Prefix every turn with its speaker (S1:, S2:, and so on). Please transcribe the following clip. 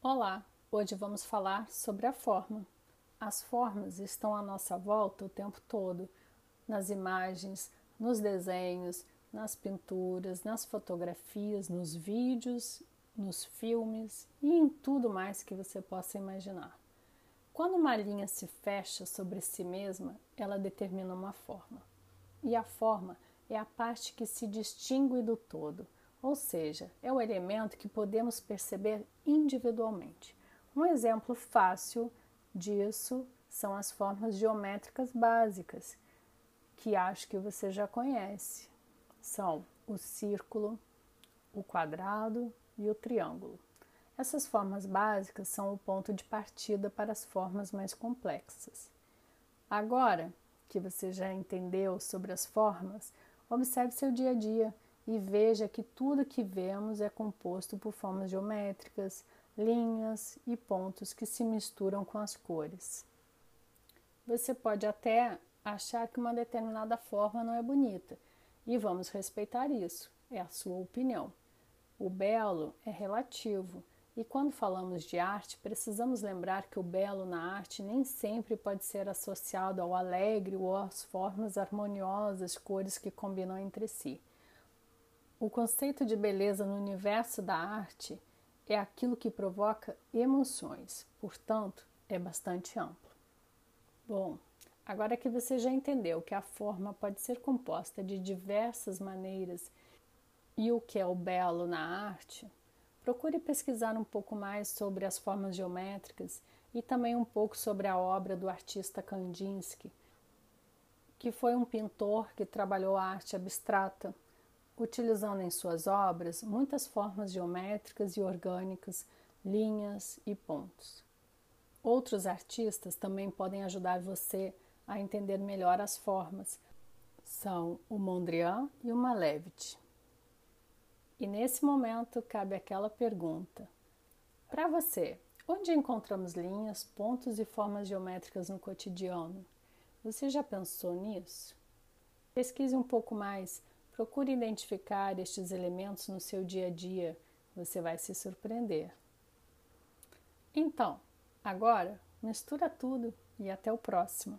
S1: Olá, hoje vamos falar sobre a forma. As formas estão à nossa volta o tempo todo, nas imagens, nos desenhos, nas pinturas, nas fotografias, nos vídeos, nos filmes e em tudo mais que você possa imaginar. Quando uma linha se fecha sobre si mesma, ela determina uma forma. E a forma é a parte que se distingue do todo ou seja, é o elemento que podemos perceber individualmente. Um exemplo fácil disso são as formas geométricas básicas, que acho que você já conhece. São o círculo, o quadrado e o triângulo. Essas formas básicas são o ponto de partida para as formas mais complexas. Agora que você já entendeu sobre as formas, observe seu dia a dia e veja que tudo que vemos é composto por formas geométricas, linhas e pontos que se misturam com as cores. Você pode até achar que uma determinada forma não é bonita, e vamos respeitar isso, é a sua opinião. O belo é relativo, e quando falamos de arte, precisamos lembrar que o belo na arte nem sempre pode ser associado ao alegre ou às formas harmoniosas, cores que combinam entre si. O conceito de beleza no universo da arte é aquilo que provoca emoções, portanto, é bastante amplo. Bom, agora que você já entendeu que a forma pode ser composta de diversas maneiras e o que é o belo na arte, procure pesquisar um pouco mais sobre as formas geométricas e também um pouco sobre a obra do artista Kandinsky, que foi um pintor que trabalhou a arte abstrata utilizando em suas obras muitas formas geométricas e orgânicas, linhas e pontos. Outros artistas também podem ajudar você a entender melhor as formas. São o Mondrian e o Malevich. E nesse momento cabe aquela pergunta: para você, onde encontramos linhas, pontos e formas geométricas no cotidiano? Você já pensou nisso? Pesquise um pouco mais Procure identificar estes elementos no seu dia a dia, você vai se surpreender. Então, agora mistura tudo e até o próximo.